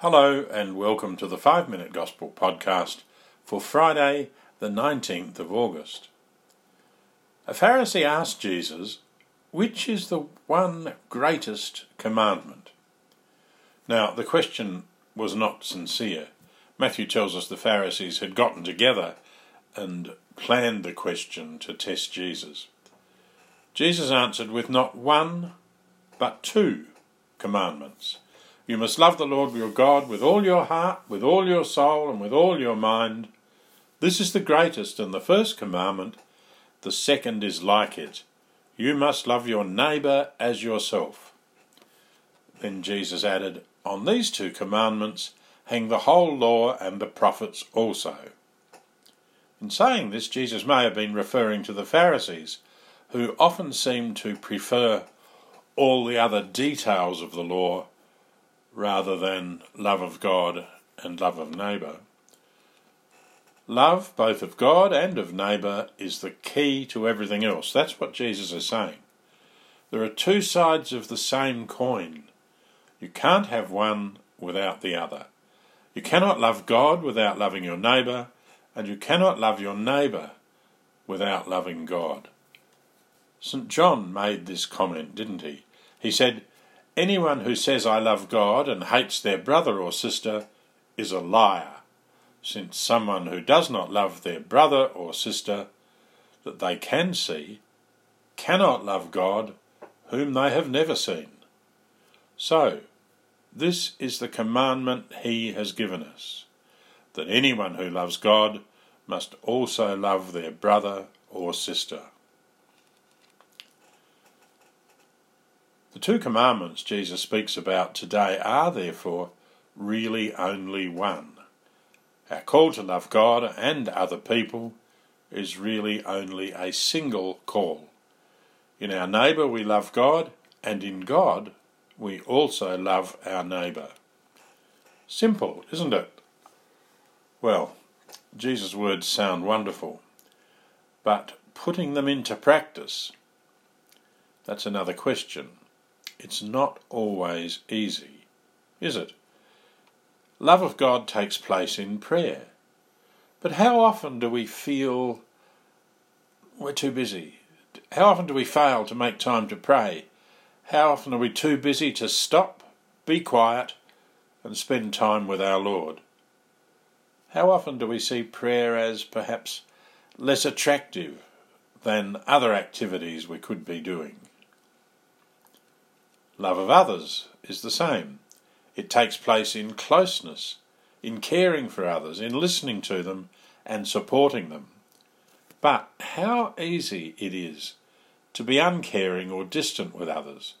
Hello, and welcome to the 5 Minute Gospel Podcast for Friday, the 19th of August. A Pharisee asked Jesus, Which is the one greatest commandment? Now, the question was not sincere. Matthew tells us the Pharisees had gotten together and planned the question to test Jesus. Jesus answered with not one, but two commandments. You must love the Lord your God with all your heart, with all your soul, and with all your mind. This is the greatest and the first commandment. The second is like it. You must love your neighbour as yourself. Then Jesus added, On these two commandments hang the whole law and the prophets also. In saying this, Jesus may have been referring to the Pharisees, who often seemed to prefer all the other details of the law rather than love of God and love of neighbour. Love, both of God and of neighbour, is the key to everything else. That's what Jesus is saying. There are two sides of the same coin. You can't have one without the other. You cannot love God without loving your neighbour, and you cannot love your neighbour without loving God. St. John made this comment, didn't he? He said, Anyone who says I love God and hates their brother or sister is a liar, since someone who does not love their brother or sister that they can see cannot love God whom they have never seen. So, this is the commandment he has given us that anyone who loves God must also love their brother or sister. The two commandments Jesus speaks about today are therefore really only one. Our call to love God and other people is really only a single call. In our neighbour we love God, and in God we also love our neighbour. Simple, isn't it? Well, Jesus' words sound wonderful, but putting them into practice, that's another question. It's not always easy, is it? Love of God takes place in prayer. But how often do we feel we're too busy? How often do we fail to make time to pray? How often are we too busy to stop, be quiet, and spend time with our Lord? How often do we see prayer as perhaps less attractive than other activities we could be doing? Love of others is the same. It takes place in closeness, in caring for others, in listening to them and supporting them. But how easy it is to be uncaring or distant with others.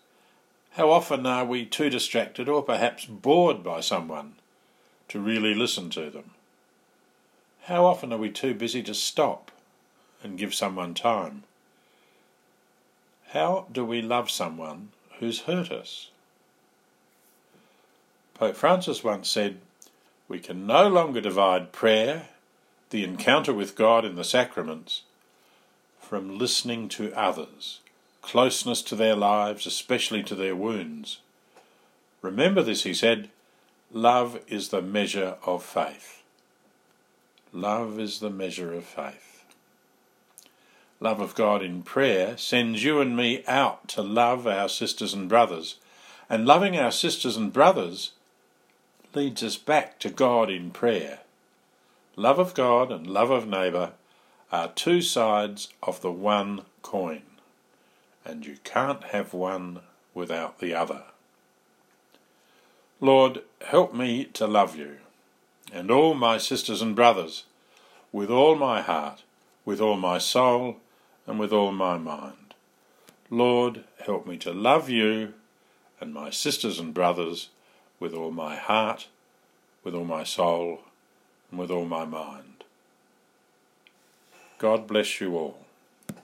How often are we too distracted or perhaps bored by someone to really listen to them? How often are we too busy to stop and give someone time? How do we love someone who's hurt us. Pope Francis once said, We can no longer divide prayer, the encounter with God in the sacraments, from listening to others, closeness to their lives, especially to their wounds. Remember this, he said, love is the measure of faith. Love is the measure of faith love of God in prayer sends you and me out to love our sisters and brothers. And loving our sisters and brothers leads us back to God in prayer. Love of God and love of neighbour are two sides of the one coin, and you can't have one without the other. Lord, help me to love you and all my sisters and brothers with all my heart, with all my soul, and with all my mind. Lord, help me to love you and my sisters and brothers with all my heart, with all my soul, and with all my mind. God bless you all.